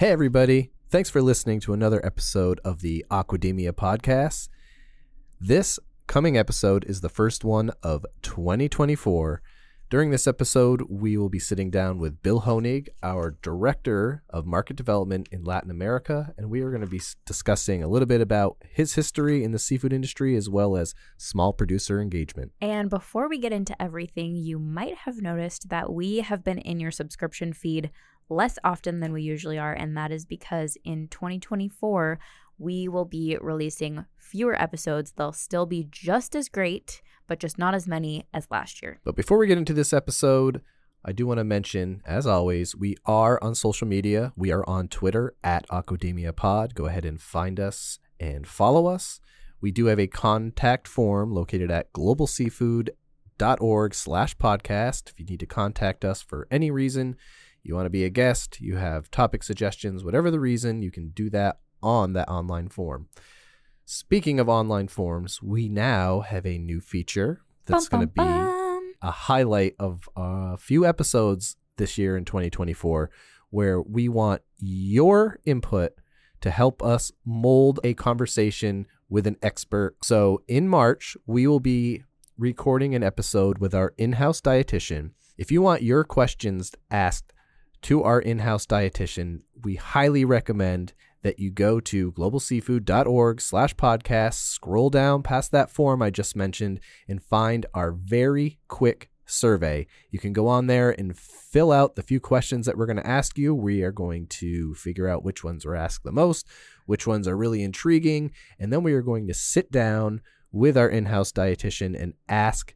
Hey, everybody. Thanks for listening to another episode of the Aquademia podcast. This coming episode is the first one of 2024. During this episode, we will be sitting down with Bill Honig, our Director of Market Development in Latin America, and we are going to be discussing a little bit about his history in the seafood industry as well as small producer engagement. And before we get into everything, you might have noticed that we have been in your subscription feed less often than we usually are, and that is because in 2024, we will be releasing fewer episodes. They'll still be just as great, but just not as many as last year. But before we get into this episode, I do want to mention, as always, we are on social media. We are on Twitter at Aquademia Pod. Go ahead and find us and follow us. We do have a contact form located at globalseafood.org slash podcast. If you need to contact us for any reason, you want to be a guest, you have topic suggestions, whatever the reason, you can do that on that online form. Speaking of online forms, we now have a new feature that's going to be a highlight of a few episodes this year in 2024 where we want your input to help us mold a conversation with an expert. So in March, we will be recording an episode with our in house dietitian. If you want your questions asked to our in-house dietitian, we highly recommend that you go to globalseafood.org slash podcast, scroll down past that form I just mentioned, and find our very quick survey. You can go on there and fill out the few questions that we're going to ask you. We are going to figure out which ones were asked the most, which ones are really intriguing, and then we are going to sit down with our in-house dietitian and ask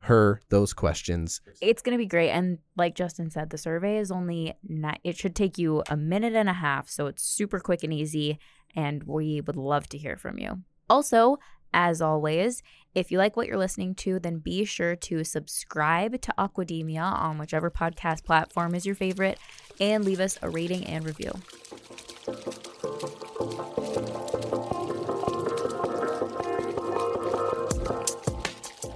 her those questions. It's going to be great. And like Justin said, the survey is only, not, it should take you a minute and a half. So it's super quick and easy. And we would love to hear from you. Also, as always, if you like what you're listening to, then be sure to subscribe to Aquademia on whichever podcast platform is your favorite and leave us a rating and review.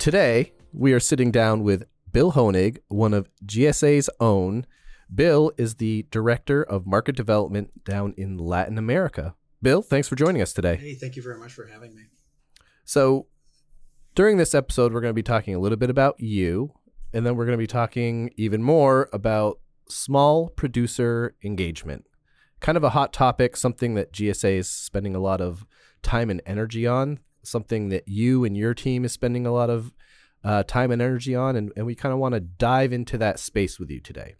Today, we are sitting down with Bill Honig, one of GSA's own. Bill is the Director of Market Development down in Latin America. Bill, thanks for joining us today. Hey, thank you very much for having me. So, during this episode, we're going to be talking a little bit about you, and then we're going to be talking even more about small producer engagement. Kind of a hot topic, something that GSA is spending a lot of time and energy on something that you and your team is spending a lot of uh, time and energy on, and, and we kind of want to dive into that space with you today.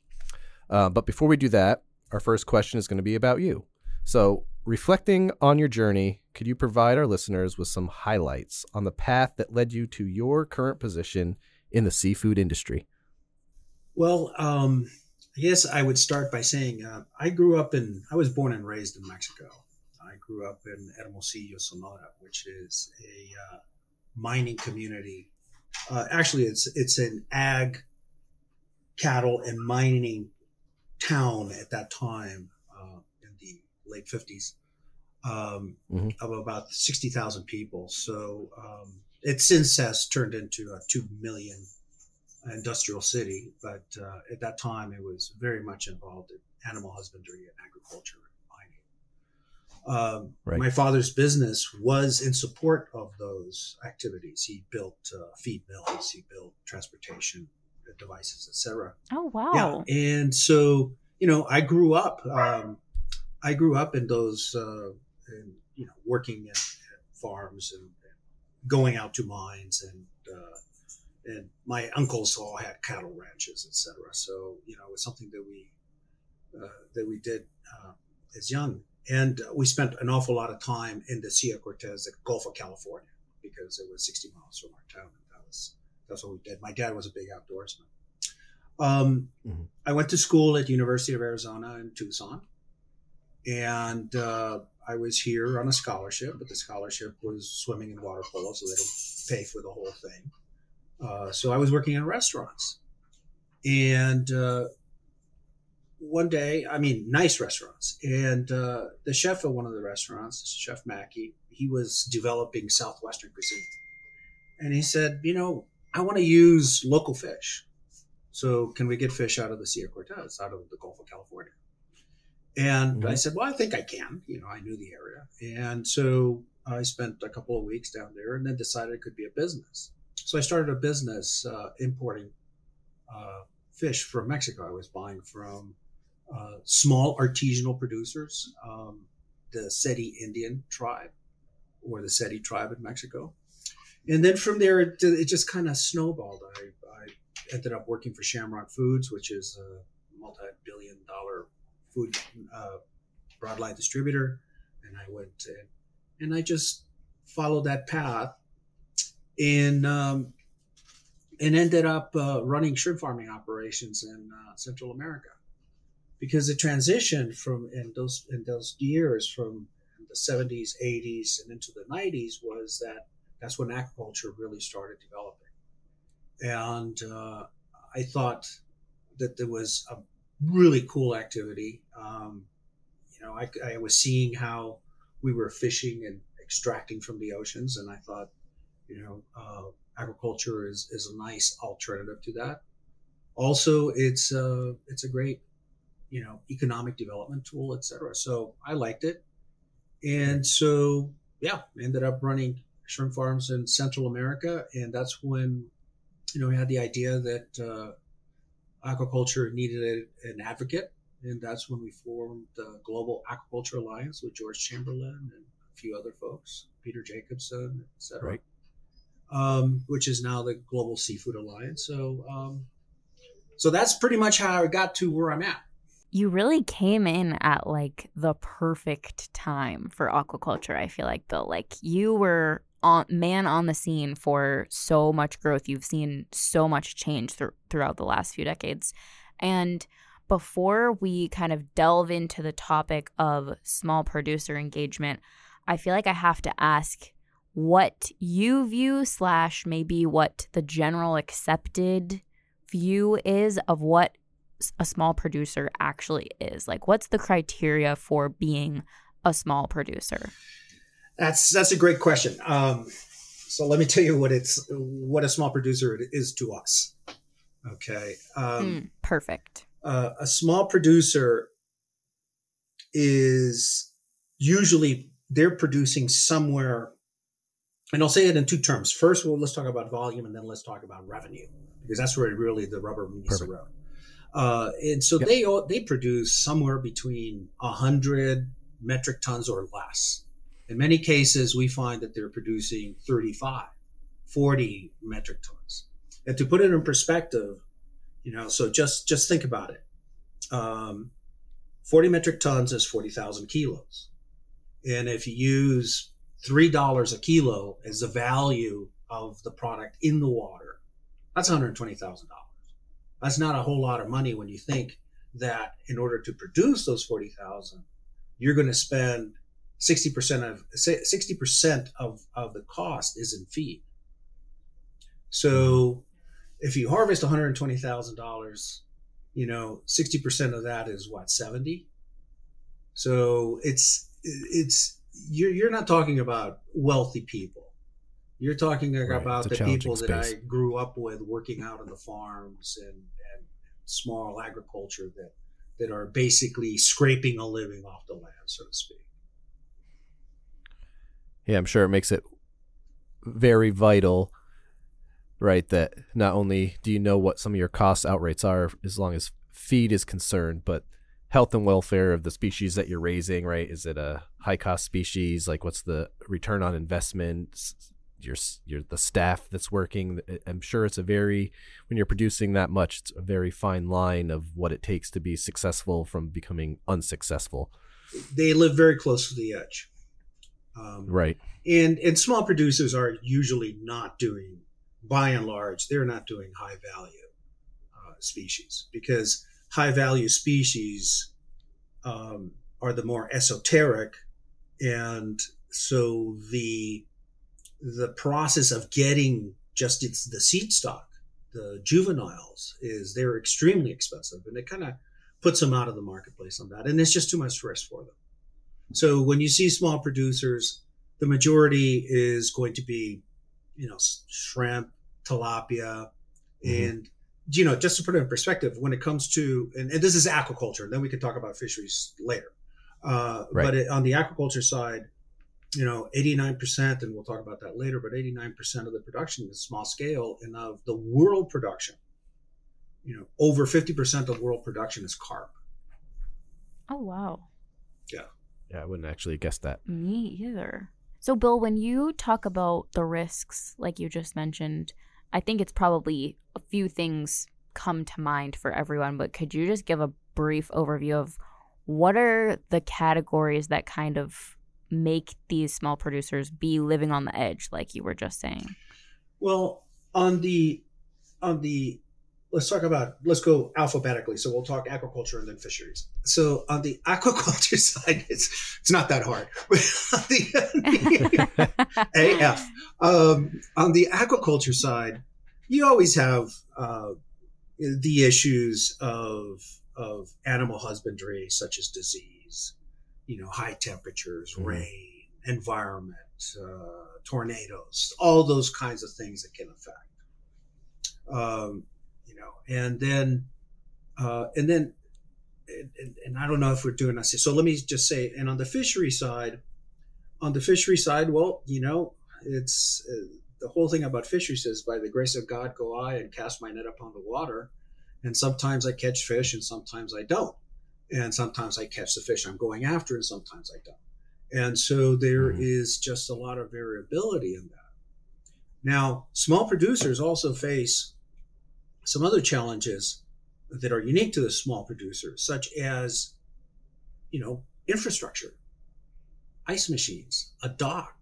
Uh, but before we do that, our first question is going to be about you. So, reflecting on your journey, could you provide our listeners with some highlights on the path that led you to your current position in the seafood industry? Well, um, I guess I would start by saying uh, I grew up in, I was born and raised in Mexico. I grew up in Hermosillo, Sonora, which is a uh, mining community. Uh, actually, it's it's an ag, cattle, and mining town at that time uh, in the late fifties um, mm-hmm. of about sixty thousand people. So um, it since has turned into a two million industrial city, but uh, at that time it was very much involved in animal husbandry and agriculture um, right. My father's business was in support of those activities. He built uh, feed mills, he built transportation devices, etc. Oh wow! Yeah, and so you know, I grew up. Um, I grew up in those, uh, in, you know, working at, farms and, and, going out to mines, and uh, and my uncles all had cattle ranches, etc. So you know, it was something that we uh, that we did uh, as young and we spent an awful lot of time in the Sea of Cortez, the Gulf of California, because it was 60 miles from our town. And that was that's what we did. My dad was a big outdoorsman. Um, mm-hmm. I went to school at University of Arizona in Tucson, and uh, I was here on a scholarship, but the scholarship was swimming and water polo, so they don't pay for the whole thing. Uh, so I was working in restaurants, and uh, one day, I mean, nice restaurants, and uh, the chef at one of the restaurants, Chef Mackey, he was developing southwestern cuisine, and he said, you know, I want to use local fish. So can we get fish out of the Sea of Cortez, out of the Gulf of California? And mm-hmm. I said, well, I think I can. You know, I knew the area. And so I spent a couple of weeks down there and then decided it could be a business. So I started a business uh, importing uh, fish from Mexico. I was buying from uh, small artisanal producers, um, the Seri Indian tribe or the Seri tribe in Mexico. And then from there, it, it just kind of snowballed. I, I ended up working for Shamrock Foods, which is a multi billion dollar food uh, broadline distributor, and I went in, and I just followed that path, and um, and ended up uh, running shrimp farming operations in uh, Central America, because the transition from in those in those years from the 70s, 80s, and into the 90s was that that's when aquaculture really started developing, and uh, I thought that there was a really cool activity. Um, you know, I, I, was seeing how we were fishing and extracting from the oceans, and I thought, you know, uh, aquaculture is, is a nice alternative to that. Also, it's uh, it's a great, you know, economic development tool, etc. So I liked it, and so yeah, ended up running shrimp farms in Central America, and that's when, you know, we had the idea that. Uh, aquaculture needed a, an advocate, and that's when we formed the Global Aquaculture Alliance with George Chamberlain and a few other folks, Peter Jacobson, etc. Right. Um, which is now the Global Seafood Alliance. So, um, so that's pretty much how I got to where I'm at. You really came in at like the perfect time for aquaculture. I feel like though, like you were on, man on the scene for so much growth. You've seen so much change th- throughout the last few decades. And before we kind of delve into the topic of small producer engagement, I feel like I have to ask what you view slash maybe what the general accepted view is of what a small producer actually is. Like, what's the criteria for being a small producer? That's that's a great question. Um, so let me tell you what it's what a small producer is to us. Okay. Um, mm, perfect. Uh, a small producer is usually they're producing somewhere, and I'll say it in two terms. First, well, let's talk about volume, and then let's talk about revenue because that's where really the rubber meets perfect. the road. Uh, and so yep. they they produce somewhere between hundred metric tons or less in many cases, we find that they're producing 35, 40 metric tons. And to put it in perspective, you know, so just just think about it. Um, 40 metric tons is 40,000 kilos. And if you use $3 a kilo as the value of the product in the water, that's $120,000. That's not a whole lot of money when you think that in order to produce those 40,000, you're going to spend 60% of 60% of, of the cost is in feed. So if you harvest $120,000, you know, 60% of that is what, 70? So it's, it's, you're, you're not talking about wealthy people. You're talking right. about the people space. that I grew up with working out on the farms and, and small agriculture that, that are basically scraping a living off the land, so to speak yeah, I'm sure it makes it very vital, right? That not only do you know what some of your cost outrates are as long as feed is concerned, but health and welfare of the species that you're raising, right? Is it a high cost species? Like, what's the return on investment? Your, your the staff that's working. I'm sure it's a very when you're producing that much, it's a very fine line of what it takes to be successful from becoming unsuccessful. They live very close to the edge. Um, right. And and small producers are usually not doing, by and large, they're not doing high value uh, species because high value species um, are the more esoteric, and so the the process of getting just it's the seed stock, the juveniles, is they're extremely expensive, and it kind of puts them out of the marketplace on that, and it's just too much risk for them. So when you see small producers, the majority is going to be, you know, shrimp, tilapia, Mhm. and you know, just to put it in perspective, when it comes to and, and this is aquaculture, then we can talk about fisheries later. Uh, Right. But it, on the aquaculture side, you know, 89%, and we'll talk about that later, but 89% of the production is small scale. And of the world production, you know, over 50% of world production is carp. Oh wow. Yeah, Yeah, I wouldn't actually guess that. Me either. So, Bill, when you talk about the risks, like you just mentioned, I think it's probably a few things come to mind for everyone, but could you just give a brief overview of what are the categories that kind of make these small producers be living on the edge, like you were just saying? Well, on the on the let's talk about let's go alphabetically. So we'll talk aquaculture and then fisheries. So on the aquaculture side, it's it's not that hard. on the, AF. Um, on the aquaculture side, you always have uh, the issues of of animal husbandry, such as disease, you know, high temperatures, Mhm. rain, environment, uh, tornadoes, all those kinds of things that can affect. Um, you know, and then uh, and then and, and- I don't know if we're doing this. So let me just say, and on the fishery side, on the fishery side, well, you know, it's uh, the whole thing about fisheries is by the grace of God go I and cast my net upon the water, and sometimes I catch fish and sometimes I don't, and sometimes I catch the fish I'm going after and sometimes I don't, and so there is Mhm. just a lot of variability in that. Now, small producers also face some other challenges that are unique to the small producers, such as, you know, infrastructure, ice machines, a dock,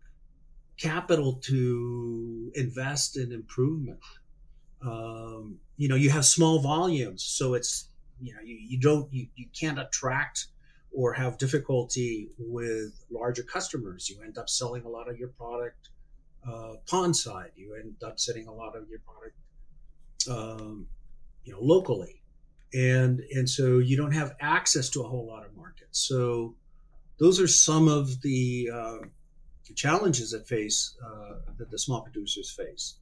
capital to invest in improvement. Um, you know, you have small volumes, so it's you know you, you don't you, you can't attract or have difficulty with larger customers. You end up selling a lot of your product uh, side. You end up selling a lot of your product, um, you know, locally, and and so you don't have access to a whole lot of markets. So those are some of the uh, challenges that face uh, that the small producers face.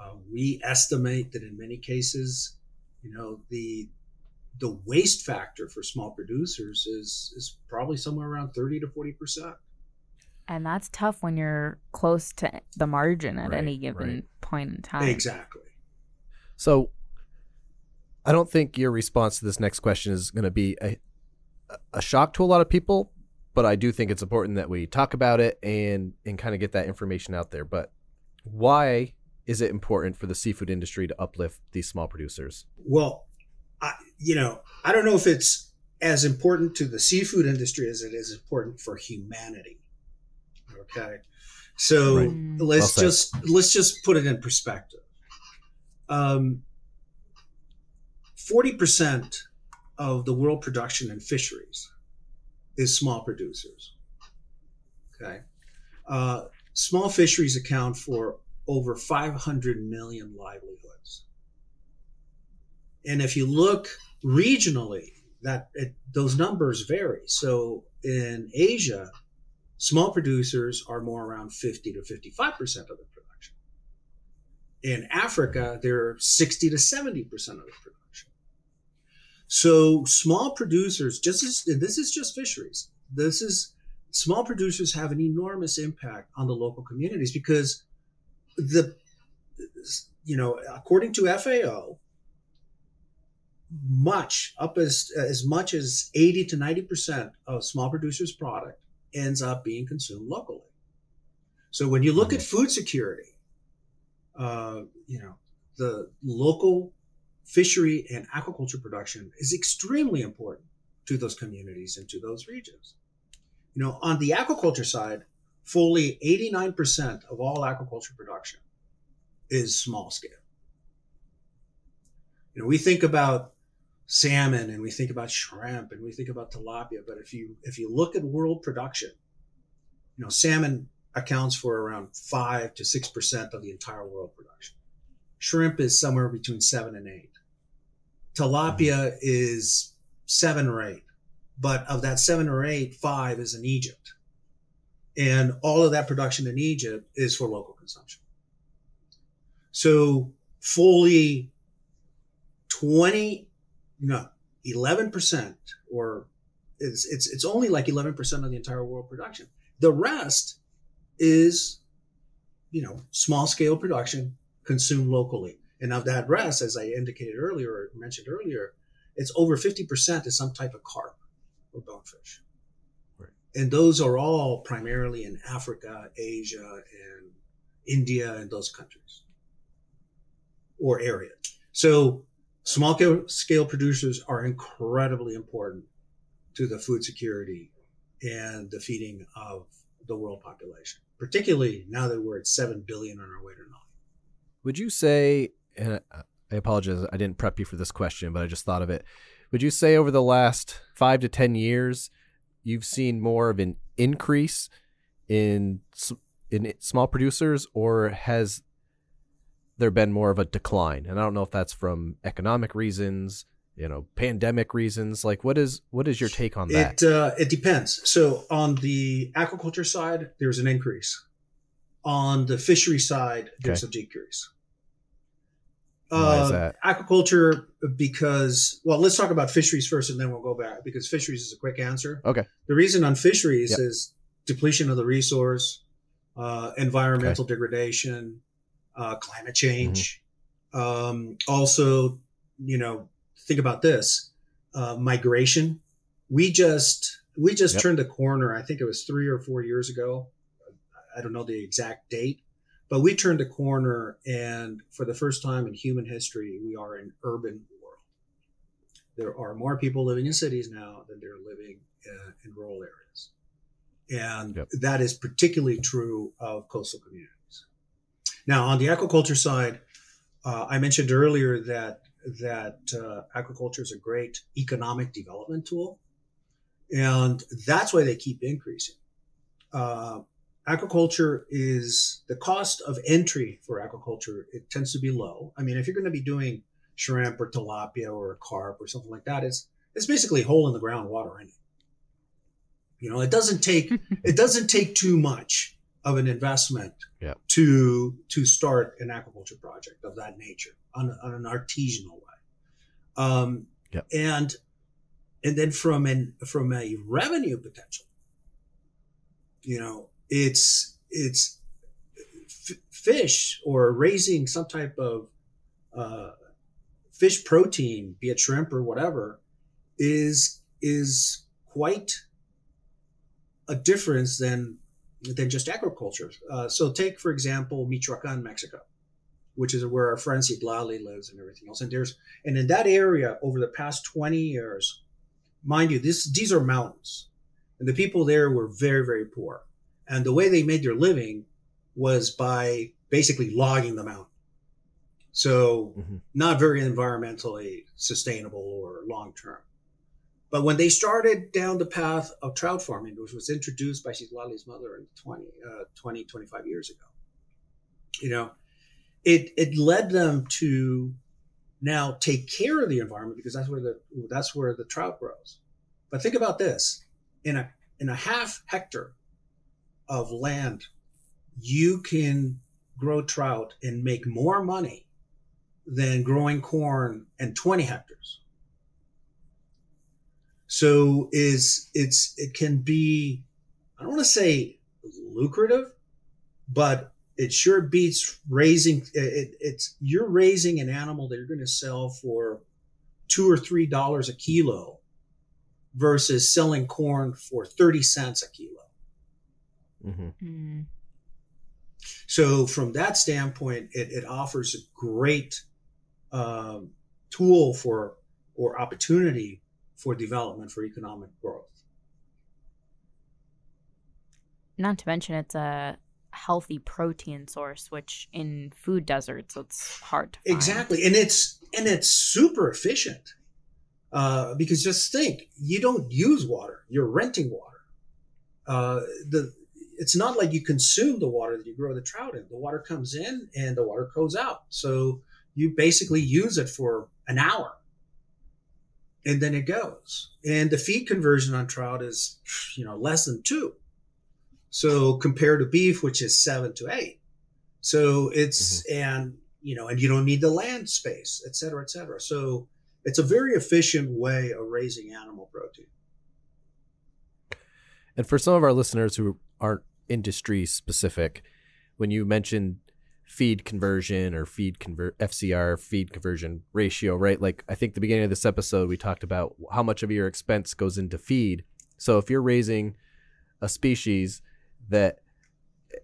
Uh, we estimate that in many cases, you know, the the waste factor for small producers is is probably somewhere around thirty to forty percent. And that's tough when you're close to the margin at Right, any given right. point in time. Exactly. So, I don't think your response to this next question is going to be a, a shock to a lot of people, but I do think it's important that we talk about it and and kind of get that information out there. But why is it important for the seafood industry to uplift these small producers? Well, I, you know, I don't know if it's as important to the seafood industry as it is important for humanity. Okay, so Right. Mm. let's Well just let's just put it in perspective. Um, forty percent of the world production in fisheries is small producers. Okay, uh, small fisheries account for over five hundred million livelihoods. And if you look regionally, that it, those numbers vary. So in Asia, small producers are more around 50 to 55 percent of the production. In Africa, they're 60 to 70 percent of the production. So small producers, just as this is just fisheries. This is small producers have an enormous impact on the local communities because the you know according to FAO much up as as much as 80 to 90 percent of small producers product ends up being consumed locally. So when you look at food security uh, you know the local fishery and aquaculture production is extremely important to those communities and to those regions. You know on the aquaculture side fully 89% of all aquaculture production is small scale. You know we think about salmon and we think about shrimp and we think about tilapia. But if you if you look at world production, you know, salmon accounts for around five to six percent of the entire world production. Shrimp is somewhere between seven and eight. Tilapia mm-hmm. is seven or eight, but of that seven or eight, five is in Egypt, and all of that production in Egypt is for local consumption. So fully 20 no 11% or it's it's it's only like 11% of the entire world production. The rest is you know small scale production consumed locally. And of that rest as i indicated earlier or mentioned earlier it's over 50% is some type of carp or bonefish. Right. and those are all primarily in africa asia and india and those countries or area. So small scale- producers are incredibly important to the food security and the feeding of the world population, particularly now that we're at 7 billion on our way to 9. Would you say, and I- I apologize, I didn't prep you for this question, but I just thought of it. Would you say over the last five to 10 years, you've seen more of an increase in, in small producers, or has there been more of a decline? And I don't know if that's from economic reasons, you know, pandemic reasons. Like, what is what is your take on that? It uh, it depends. So on the aquaculture side, there's an increase. On the fishery side, there's a decrease. Why is Uh, that? Aquaculture, because well, let's talk about fisheries first, and then we'll go back because fisheries is a quick answer. Okay. The reason on fisheries Yep. is depletion of the resource, uh, environmental degradation, uh, climate change. Um, also, you know, think about this: uh, migration. We just we just Yep. turned the corner. I think it was three or four years ago. I don't know the exact date, but we turned a corner, and for the first time in human history, we are an urban world. There are more people living in cities now than there are living uh, in rural areas, and Yep. that is particularly true of coastal communities. Now, on the aquaculture side, uh, I mentioned earlier that that uh, aquaculture is a great economic development tool, and that's why they keep increasing. Uh, aquaculture is the cost of entry for aquaculture. It tends to be low. I mean, if you're going to be doing shrimp or tilapia or carp or something like that, it's it's basically hole in the ground water in it. You know, it doesn't take it doesn't take too much of an investment Yep. to to start an aquaculture project of that nature on, on an artisanal way. Um, Yep. And and then from an from a revenue potential, you know, it's it's f- fish or raising some type of uh, fish protein, be it shrimp or whatever, is is quite a difference than than just agriculture. Uh, so take for example Michoacan, Mexico, which is where our friend Citlali lives and everything else. And there's and in that area over the past 20 years, mind you, this these are mountains, and the people there were very very poor, and the way they made their living was by basically logging the mountain. So Mhm. not very environmentally sustainable or long term. But when they started down the path of trout farming, which was introduced by Citlali's mother in 20, uh, 20, 25 years ago, you know, it, it led them to now take care of the environment because that's where the, that's where the trout grows. But think about this in a, in a half hectare of land, you can grow trout and make more money than growing corn and 20 hectares. So is it's it can be I don't want to say lucrative, but it sure beats raising it, it- it's you're raising an animal that you're going to sell for two or three dollars a kilo versus selling corn for 30 cents a kilo. hmm Mm. So from that standpoint, it, it offers a great um, tool for or opportunity for development for economic growth. Not to mention, it's a healthy protein source, which in food deserts, it's hard to find. Exactly, and it's and it's super efficient. Uh, because just think, you don't use water; you're renting water. Uh, the it's not like you consume the water that you grow the trout in. The water comes in and the water goes out. So you basically use it for an hour and then it goes. And the feed conversion on trout is, you know, less than two. So compared to beef, which is seven to eight. So it's, mm-hmm. and, you know, and you don't need the land space, et cetera, et cetera. So it's a very efficient way of raising animal protein. And for some of our listeners who aren't industry specific, when you mentioned feed conversion or feed convert FCR feed conversion ratio, right? Like I think the beginning of this episode we talked about how much of your expense goes into feed. So if you're raising a species that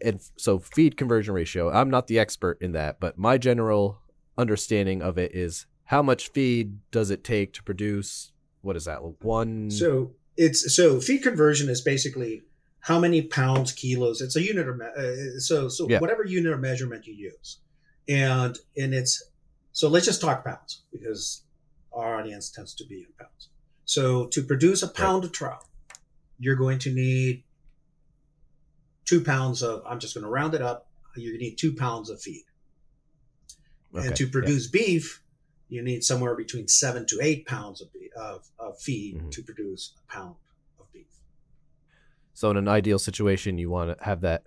and so feed conversion ratio, I'm not the expert in that, but my general understanding of it is how much feed does it take to produce what is that? One So it's so feed conversion is basically how many pounds, kilos. It's a unit of uh, so so yeah. whatever unit of measurement you use, and and it's so let's just talk pounds because our audience tends to be in pounds. So to produce a pound right. of trout, you're going to need two pounds of. I'm just going to round it up. You need two pounds of feed, okay. and to produce yeah. beef, you need somewhere between seven to eight pounds of of, of feed mm-hmm. to produce a pound so in an ideal situation, you want to have that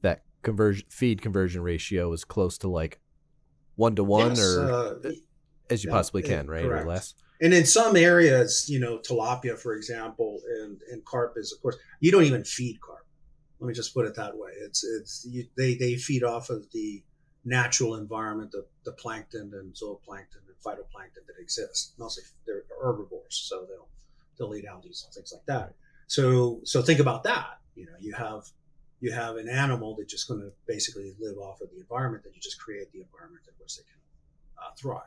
that conversion feed conversion ratio as close to like one to one or uh, as you yeah, possibly can, right? Correct. Or less. And in some areas, you know, tilapia, for example, and, and carp is, of course, you don't even feed carp. Let me just put it that way. It's it's you, they they feed off of the natural environment, the, the plankton and zooplankton and phytoplankton that exists. Mostly they're herbivores, so they'll they'll eat algae and things like that. So so think about that. You know, you have you have an animal that's just going to basically live off of the environment that you just create the environment in which they can uh, thrive.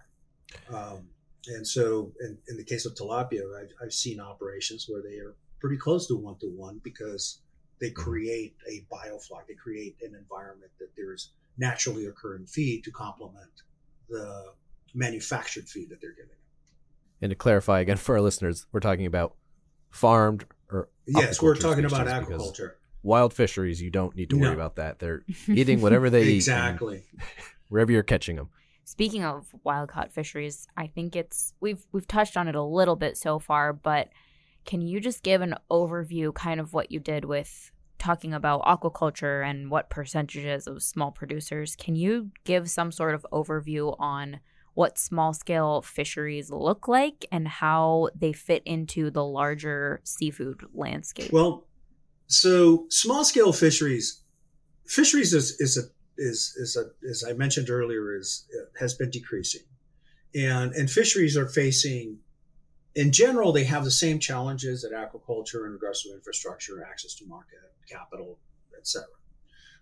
Um, and so, in, in, the case of tilapia, I've, I've, seen operations where they are pretty close to one to one because they mm-hmm. create a biofloc, they create an environment that there's naturally occurring feed to complement the manufactured feed that they're giving. And to clarify again for our listeners, we're talking about farmed or yes, we're talking about aquaculture. Wild fisheries, you don't need to worry no. about that. They're eating whatever they exactly. eat. Exactly. Wherever you're catching them. Speaking of wild caught fisheries, I think it's we've we've touched on it a little bit so far, but can you just give an overview kind of what you did with talking about aquaculture and what percentages of small producers? Can you give some sort of overview on what small scale fisheries look like and how they fit into the larger seafood landscape? Well, so small scale fisheries, fisheries is, is a is is a as I mentioned earlier is uh, has been decreasing, and and fisheries are facing, in general, they have the same challenges that aquaculture in regards infrastructure, access to market, capital, etc.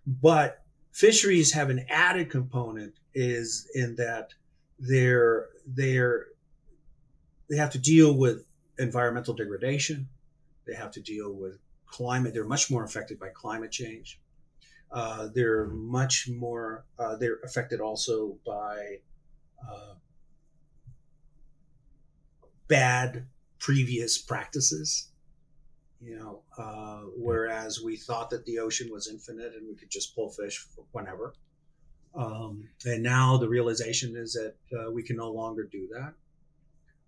But fisheries have an added component is in that they're they're they have to deal with environmental degradation. They have to deal with climate. They're much more affected by climate change. Uh, they're much more. Uh, they're affected also by uh, bad previous practices. You know, uh, whereas we thought that the ocean was infinite and we could just pull fish whenever. Um, and now the realization is that uh, we can no longer do that.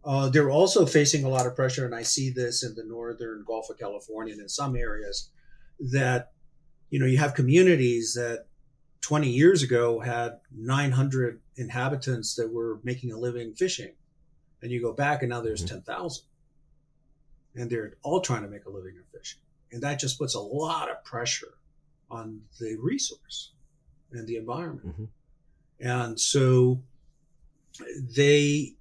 Uh, they're also facing a lot of pressure, and I see this in the northern Gulf of California and in some areas that, you know, you have communities that 20 years ago had 900 inhabitants that were making a living fishing. And you go back, and now there's mm-hmm. 10,000. And they're all trying to make a living of fishing. And that just puts a lot of pressure on the resource and the environment. Mm-hmm. And so they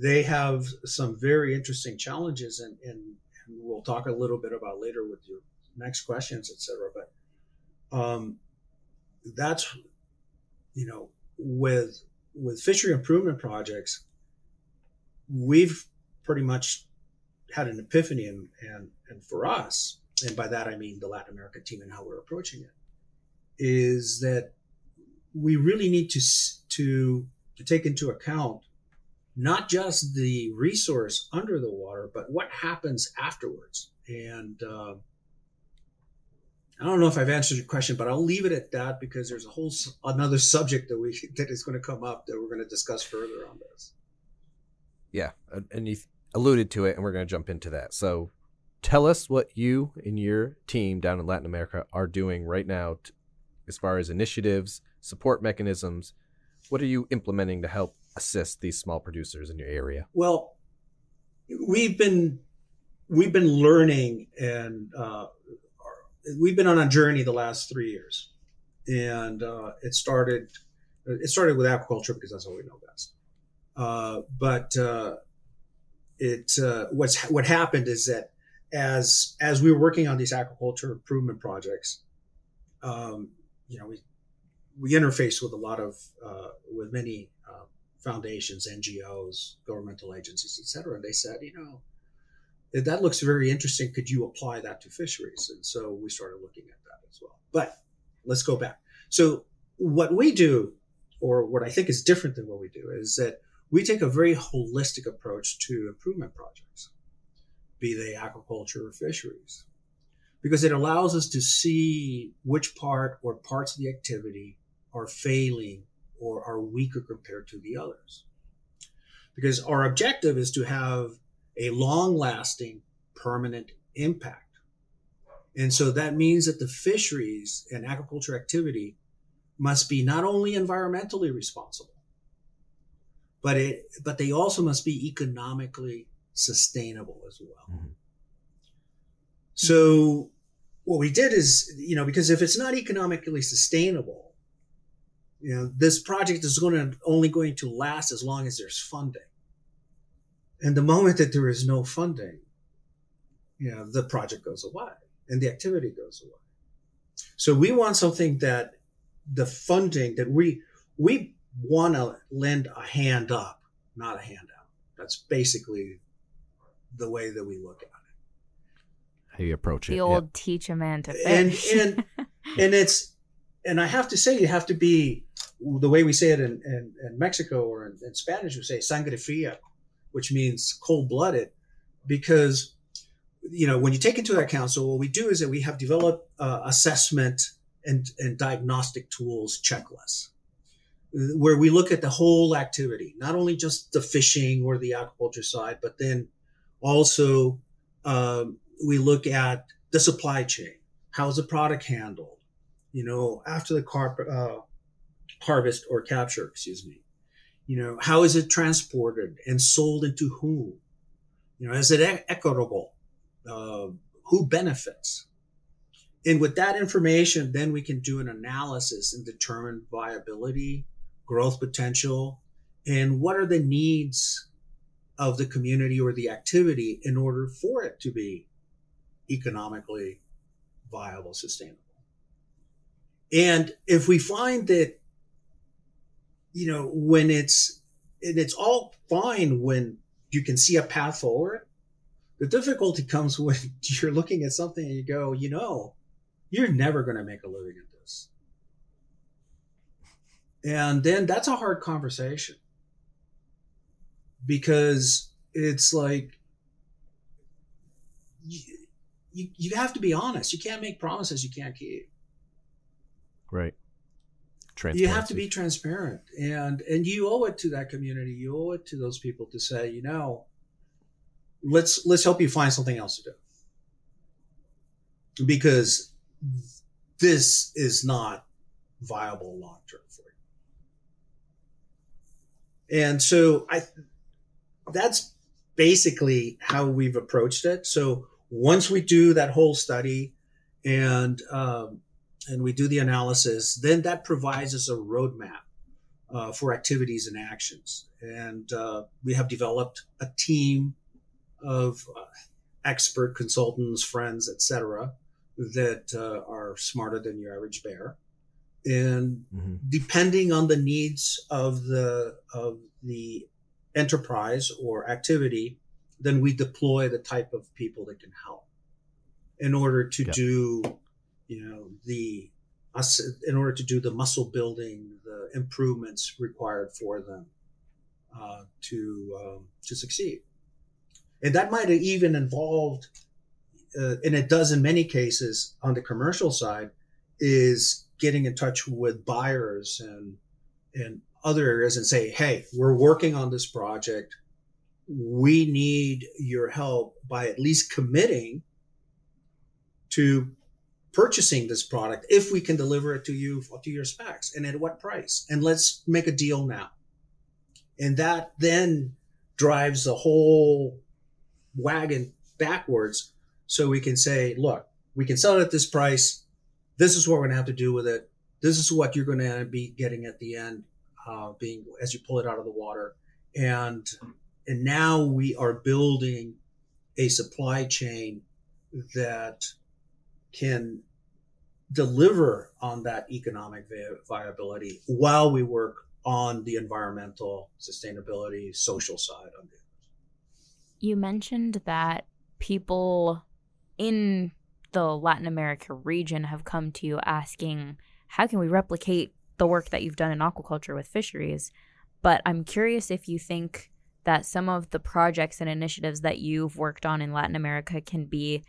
they have some very interesting challenges, and, and, we'll talk a little bit about later with your next questions, etc. But um, that's you know with with fishery improvement projects, we've pretty much had an epiphany, and and, and for us, and by that I mean the Latin American team and how we're approaching it is that we really need to to take into account not just the resource under the water, but what happens afterwards. And uh, I don't know if I've answered your question, but I'll leave it at that because there's a whole another subject that we that is going to come up that we're going to discuss further on this. Yeah, and you alluded to it, and we're going to jump into that. So, tell us what you and your team down in Latin America are doing right now, as far as initiatives, support mechanisms. What are you implementing to help assist these small producers in your area? Well, we've been we've been learning and uh, we've been on a journey the last three years, and uh, it started it started with aquaculture because that's what we know best. Uh, but uh, it uh, what's what happened is that as as we were working on these aquaculture improvement projects, um, you know, we we interfaced with a lot of uh, with many uh, foundations, NGOs, governmental agencies, et cetera. And they said, you know, that looks very interesting. Could you apply that to fisheries? And so we started looking at that as well. But let's go back. So what we do, or what I think is different than what we do, is that we take a very holistic approach to improvement projects, be they aquaculture or fisheries, because it allows us to see which part or parts of the activity are failing or are weaker compared to the others. Because our objective is to have a long lasting, permanent impact. And so that means that the fisheries and aquaculture activity must be not only environmentally responsible, but it but they also must be economically sustainable as well. Mm-hmm. So what we did is, you know, because if it's not economically sustainable, you know, this project is going to only going to last as long as there's funding. And the moment that there is no funding, you know, the project goes away and the activity goes away. So we want something that the funding that we we want to lend a hand up, not a handout. That's basically the way that we look at it. How you approach the it. The old yeah. teach a man to fish. And and and it's and I have to say you have to be the way we say it in, in, in Mexico or in, in Spanish we say sangre fria which means cold blooded, because you know when you take into account. So what we do is that we have developed uh, assessment and, and diagnostic tools checklists where we look at the whole activity, not only just the fishing or the aquaculture side, but then also um, we look at the supply chain. How's the product handled? You know, after the car, uh, harvest or capture, excuse me. You know, how is it transported and sold into whom? You know, is it equitable? Uh, who benefits? And with that information, then we can do an analysis and determine viability, growth potential, and what are the needs of the community or the activity in order for it to be economically viable, sustainable. And if we find that you know, when it's and it's all fine when you can see a path forward. The difficulty comes when you're looking at something and you go, you know, you're never going to make a living at this. And then that's a hard conversation because it's like you, you, have to be honest. You can't make promises you can't keep. Right. You have to be transparent. And and you owe it to that community. You owe it to those people to say you know let's let's help you find something else to do. Because this is not viable long term for you. And so i that's basically how we've approached it. So once we do that whole study and um, and we do the analysis, then that provides us a roadmap uh, for activities and actions. And uh, we have developed a team of uh, expert consultants, friends, etc., that uh, are smarter than your average bear. And mm-hmm. depending on the needs of the of the enterprise or activity, then we deploy the type of people that can help in order to yep. do you know the us in order to do the muscle building the improvements required for them uh, to um, to succeed. And that might have even involved, uh, and it does in many cases on the commercial side, is getting in touch with buyers and and other areas and say, hey, we're working on this project. We need your help by at least committing to purchasing this product if we can deliver it to you to your specs and at what price. And let's make a deal now. And that then drives the whole wagon backwards so we can say look we can sell it at this price. This is what we're going to have to do with it. This is what you're going to be getting at the end uh, being as you pull it out of the water. And and now we are building a supply chain that can deliver on that economic vi- viability while we work on the environmental sustainability social side of it You mentioned that people in the Latin America region have come to you asking, how can we replicate the work that you've done in aquaculture with fisheries? But I'm curious if you think that some of the projects and initiatives that you've worked on in Latin America can be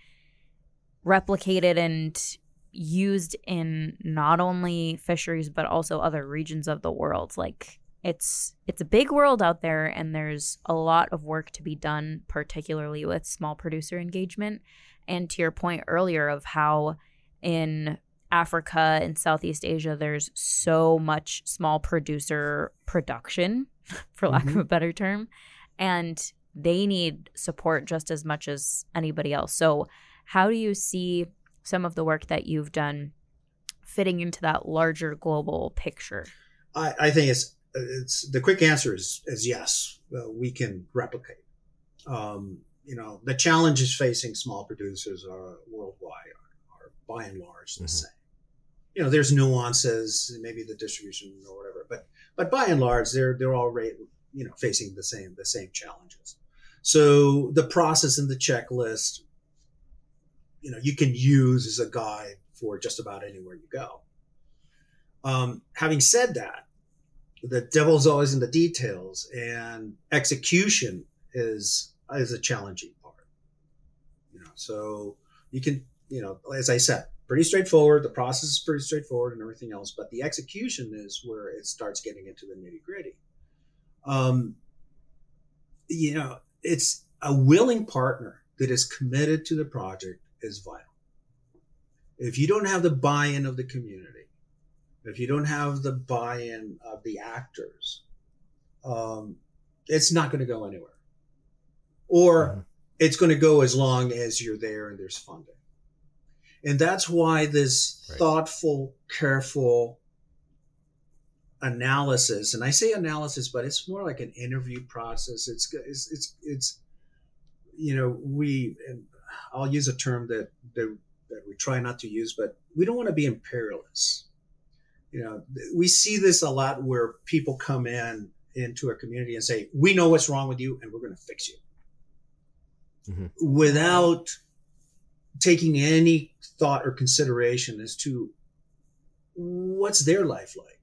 replicated and used in not only fisheries but also other regions of the world. Like it's it's a big world out there and there's a lot of work to be done particularly with small producer engagement. And to your point earlier of how in Africa and Southeast Asia there's so much small producer production for lack of a better term and they need support just as much as anybody else so how do you see some of the work that you've done fitting into that larger global picture? I, I think it's it's the quick answer is is yes uh, we can replicate um, you know the challenges facing small producers are worldwide are, are by and large the Mhm. same you know there's nuances maybe the distribution or whatever but by and large they're they're all ra- you know facing the same the same challenges. So the process and the checklist you know you can use as a guide for just about anywhere you go. Um, having said that the devil's always in the details and execution is is a challenging part. You know so you can you know as i said pretty straightforward. The process is pretty straightforward and everything else but the execution is where it starts getting into the nitty gritty um you know it's a willing partner that is committed to the project is vital. If you don't have the buy-in of the community if you don't have the buy-in of the actors um, it's not going to go anywhere. Or Mhm. it's going to go as long as you're there and there's funding and that's why this Right. thoughtful careful analysis and i say analysis but it's more like an interview process it's it's it's, it's you know we and i'll use a term that, that that we try not to use but we don't want to be imperialists you know we see this a lot where people come in into a community and say we know what's wrong with you and we're going to fix you Mhm. without taking any thought or consideration as to what's their life like?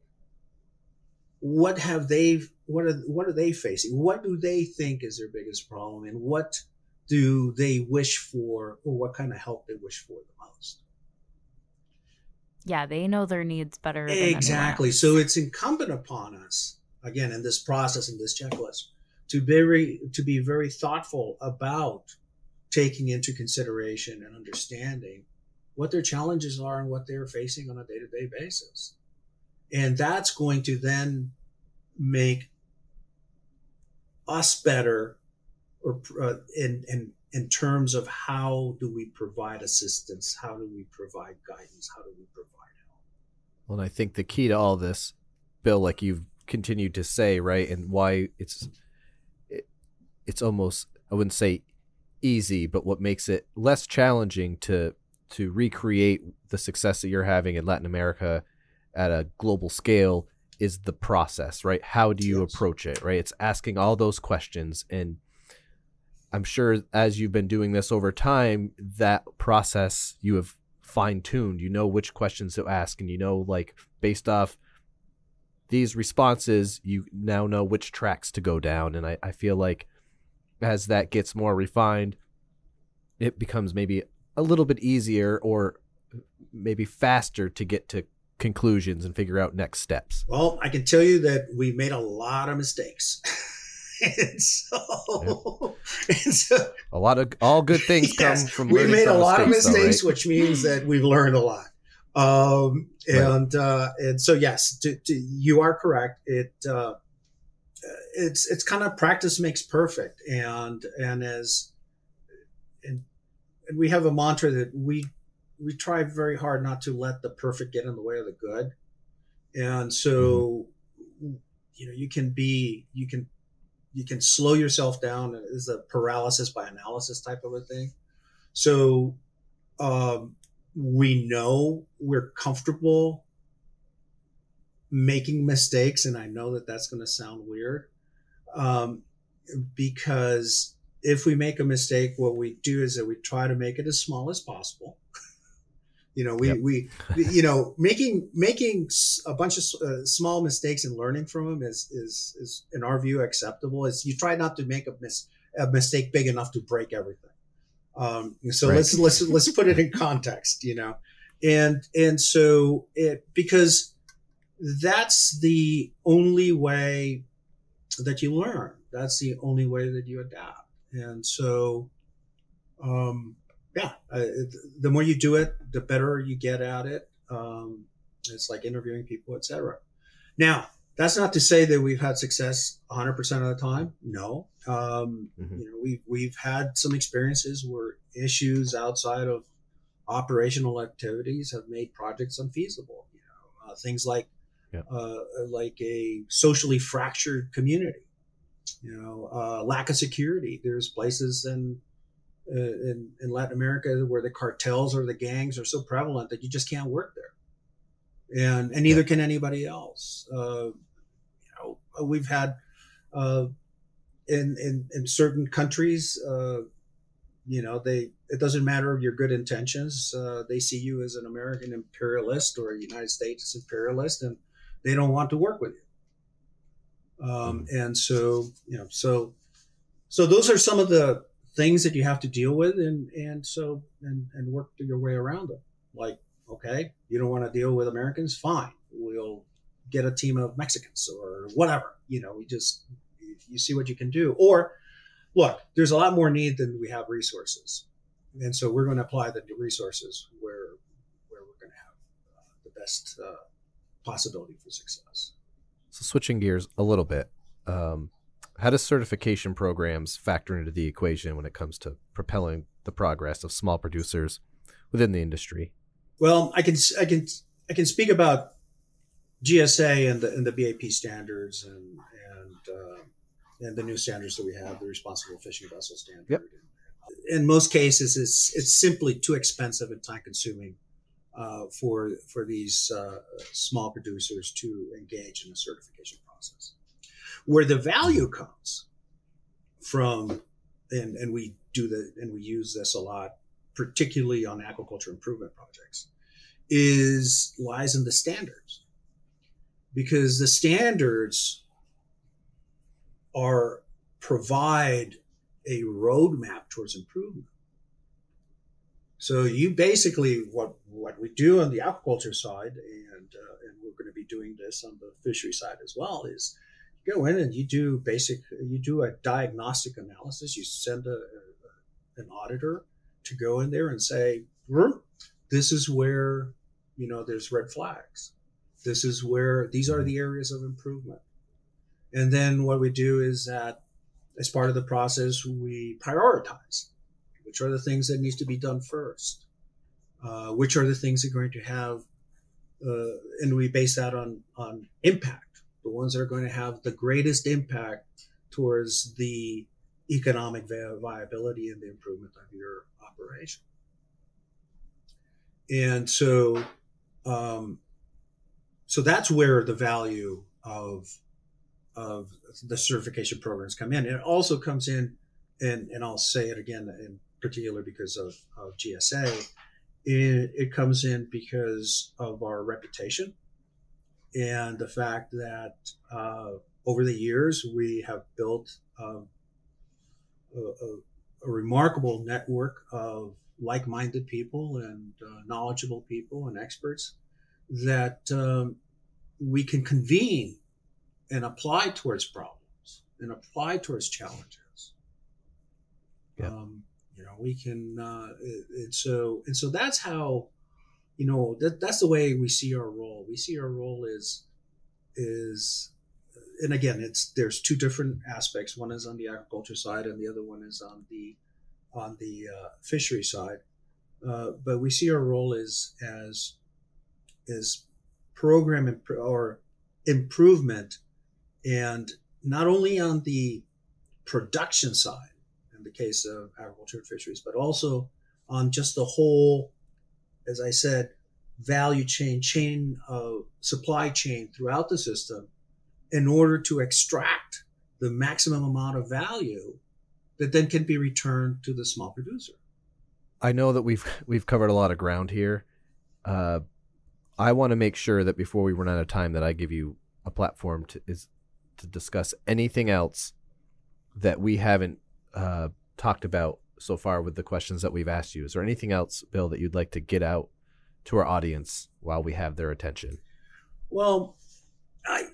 What have they what are what are they facing? What do they think is their biggest problem? And what do they wish for or what kind of help they wish for the most? Yeah, they know their needs better. Than exactly. so it's incumbent upon us again in this process in this checklist to be very to be very thoughtful about taking into consideration and understanding what their challenges are and what they're facing on a day-to-day basis. And that's going to then make us better or uh, in in in terms of how do we provide assistance how do we provide guidance how do we provide help. Well, and I think the key to all this, Bill, like you've continued to say, right, and why it's it, it's almost I wouldn't say easy, but what makes it less challenging to to recreate the success that you're having in Latin America at a global scale is the process, right? How do you Yes. approach it, right? It's asking all those questions and I'm sure as you've been doing this over time, that process you have fine tuned. You know which questions to ask, and you know, like, based off these responses, you now know which tracks to go down. And I, I feel like as that gets more refined, it becomes maybe a little bit easier or maybe faster to get to conclusions and figure out next steps. Well, I can tell you that we made a lot of mistakes. and so, and so a lot of all good things yes, come from we made a lot mistakes, of mistakes, though, right? which means that we've learned a lot. Um, Right. and uh, and so yes, to, to, you are correct. It uh, it's it's kind of practice makes perfect, and and as and, and we have a mantra that we we try very hard not to let the perfect get in the way of the good, and so you know you can be you can you can slow yourself down is a paralysis by analysis type of a thing. So um, we know we're comfortable making mistakes and i know that that's going to sound weird um, because if we make a mistake what we do is that we try to make it as small as possible you know we, Yep. we you know making making a bunch of uh, small mistakes and learning from them is is is in our view acceptable is you try not to make a, mis- a mistake big enough to break everything um, so Right. let's let's let's put it in context you know and and so it because that's the only way that you learn. That's the only way that you adapt. And so um yeah uh, the more you do it the better you get at it. Um it's like interviewing people etc now that's not to say that we've had success 100% of the time. No. Um Mhm. you know we've we've had some experiences where issues outside of operational activities have made projects unfeasible you know uh, things like Yeah. uh, like a socially fractured community you know uh, lack of security. There's places in, uh, in in latin america where the cartels or the gangs are so prevalent that you just can't work there. And and neither can anybody else. Uh, you know we've had uh, in, in in certain countries uh, you know they it doesn't matter your good intentions uh, they see you as an american imperialist or a united states imperialist and they don't want to work with you. Um, and so you know so so those are some of the things that you have to deal with and and so and and work your way around them. Like okay you don't want to deal with americans? Fine. We'll get a team of mexicans or whatever you know we just you see what you can do. Or look there's a lot more need than we have resources. And so we're going to apply the resources where where we're going to have uh, the best uh, possibility for success So switching gears a little bit, um, how does certification programs factor into the equation when it comes to propelling the progress of small producers within the industry? Well, I can I can I can speak about GSA and the and the BAP standards and and uh, and the new standards that we have, the responsible fishing vessel standard. Yep. In most cases, it's it's simply too expensive and time consuming uh, for for these uh, small producers to engage in a certification process. Where the value comes from, and and we do the and we use this a lot, particularly on aquaculture improvement projects, is lies in the standards, because the standards are provide a roadmap towards improvement. So you basically what what we do on the aquaculture side, and uh, and we're going to be doing this on the fishery side as well, is you go in and you do basic you do a diagnostic analysis. You send a, a an auditor to go in there and say, "Hmm, this is where you know there's red flags. This is where these are the areas of improvement. And then what we do is that as part of the process, we prioritize which are the things that needs to be done first, uh, which are the things that are going to have, uh, and we base that on on impact, the ones that are going to have the greatest impact towards the economic vi- viability and the improvement of your operation. And so, um, so that's where the value of of the certification programs come in. It also comes in, and and I'll say it again in particular because of, of GSA. It, it comes in because of our reputation and the fact that uh, over the years we have built um, a, a, a, remarkable network of like-minded people and uh, knowledgeable people and experts that um, we can convene and apply towards problems and apply towards challenges. Yeah. Um, know, we can, uh, and so and so that's how, you know, that that's the way we see our role. We see our role is is and again it's there's two different aspects one is on the aquaculture side and the other one is on the on the uh, fishery side uh, but we see our role as as is program imp- or improvement and not only on the production side in the case of aquaculture and fisheries but also on just the whole as i said value chain chain of supply chain throughout the system in order to extract the maximum amount of value that then can be returned to the small producer. I know that we've we've covered a lot of ground here. Uh, I want to make sure that before we run out of time, that I give you a platform to is to discuss anything else that we haven't uh, talked about so far with the questions that we've asked you. Is there anything else, Bill, that you'd like to get out to our audience while we have their attention? Well, I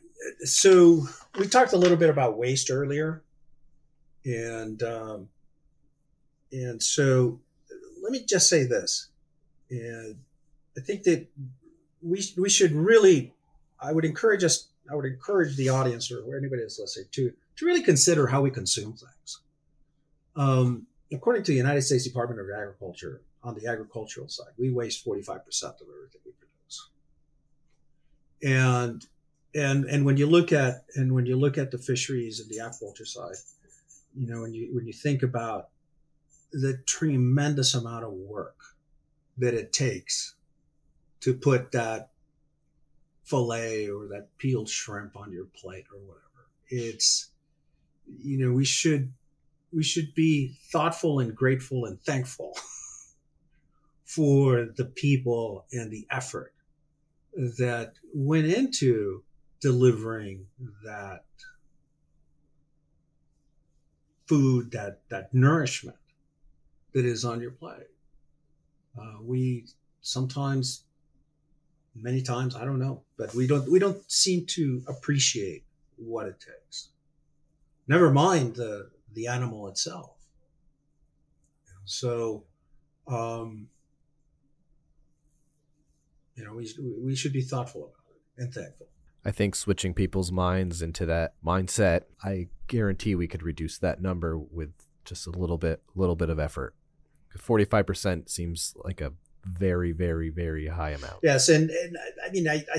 so we talked a little bit about waste earlier, and um, and so let me just say this, and I think that we we should really, I would encourage us, I would encourage the audience or anybody that's listening to to really consider how we consume things. Um, according to the United States Department of Agriculture, on the agricultural side, we waste forty five percent of everything we produce, and and and when you look at and when you look at the fisheries and the aquaculture side, you know, when you when you think about the tremendous amount of work that it takes to put that fillet or that peeled shrimp on your plate or whatever, it's you know we should we should be thoughtful and grateful and thankful for the people and the effort that went into delivering that food, that that nourishment that is on your plate. Uh, we sometimes, many times, I don't know, but we don't we don't seem to appreciate what it takes. Never mind the the animal itself. So, um, you know, we we should be thoughtful about it and thankful. I think switching people's minds into that mindset, I guarantee we could reduce that number with just a little bit, little bit of effort. Forty-five percent seems like a very, very, very high amount. Yes, and, and I mean, I, I,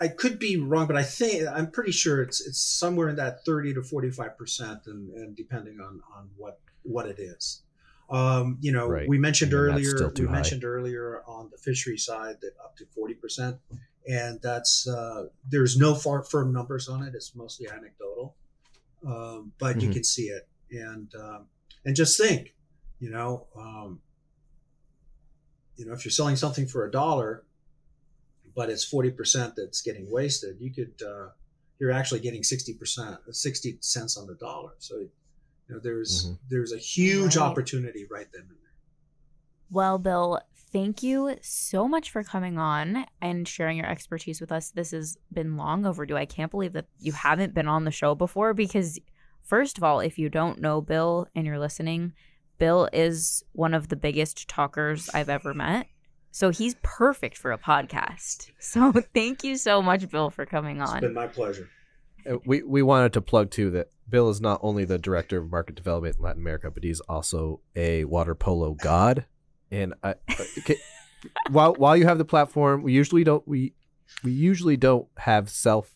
I could be wrong, but I think I'm pretty sure it's it's somewhere in that thirty to forty-five percent, and, and depending on on what what it is. Um, you know, Right. we mentioned earlier we high. mentioned earlier on the fishery side that up to forty percent, and that's uh, there's no far firm numbers on it. It's mostly anecdotal, um, but you Mhm. can see it, and um, and just think, you know, um, you know, if you're selling something for a dollar, but it's forty percent that's getting wasted, you could uh, you're actually getting sixty percent, sixty cents on the dollar. So, you know, there's Mhm. there's a huge Right. opportunity right then and there. Well, Bill, thank you so much for coming on and sharing your expertise with us. This has been long overdue. I can't believe that you haven't been on the show before because, first of all, if you don't know Bill and you're listening, Bill is one of the biggest talkers I've ever met. So he's perfect for a podcast. So thank you so much, Bill, for coming It's on. been my pleasure. Uh, We we wanted to plug too that Bill is not only the director of market development in Latin America, but he's also a water polo god. And I, uh, okay, while while you have the platform, we usually don't we we usually don't have self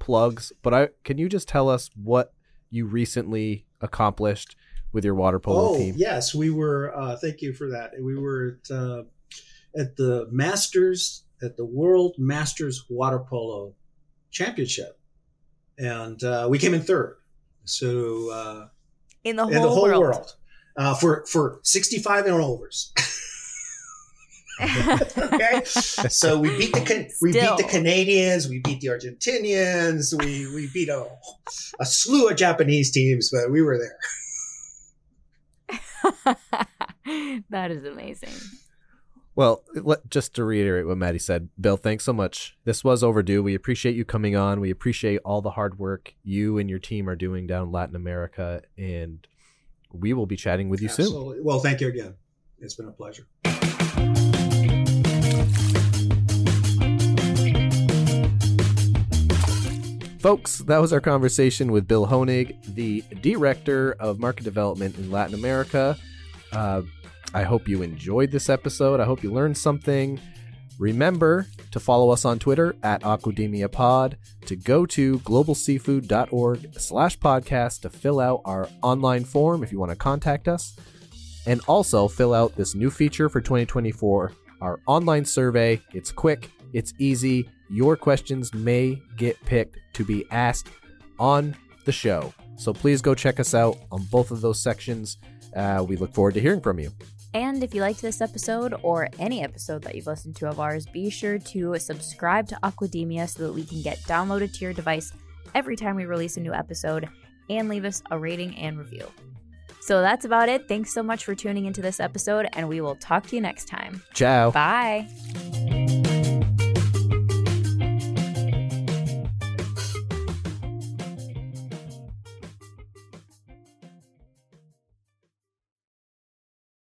plugs. But I can you just tell us what you recently accomplished with your water polo oh team? yes, we were. Uh, thank you for that. We were at, uh, at the Masters at the World Masters Water Polo Championship, and uh, we came in third. So uh, in the whole, in the whole world. world, uh, for for 65 and overs. okay, so we beat the Can- we beat the Canadians, we beat the Argentinians, we we beat a, a slew of Japanese teams, but we were there. that is amazing. Well, let, just to reiterate what Maddie said, Bill, thanks so much. This was overdue. We appreciate you coming on. We appreciate all the hard work you and your team are doing down in Latin America, and we will be chatting with you soon. Well, thank you again. It's been a pleasure. Folks, that was our conversation with Bill Honig, the Director of Market Development in Latin America. Uh, I hope you enjoyed this episode. I hope you learned something. Remember to follow us on Twitter at AquademiaPod, to go to globalseafood.org slash podcast to fill out our online form if you want to contact us, and also fill out this new feature for 2024, our online survey. It's quick, it's easy. Your questions may get picked to be asked on the show. So please go check us out on both of those sections. Uh, we look forward to hearing from you. And if you liked this episode or any episode that you've listened to of ours, be sure to subscribe to Aquademia so that we can get downloaded to your device every time we release a new episode and leave us a rating and review. So that's about it. Thanks so much for tuning into this episode, and we will talk to you next time. Ciao. Bye.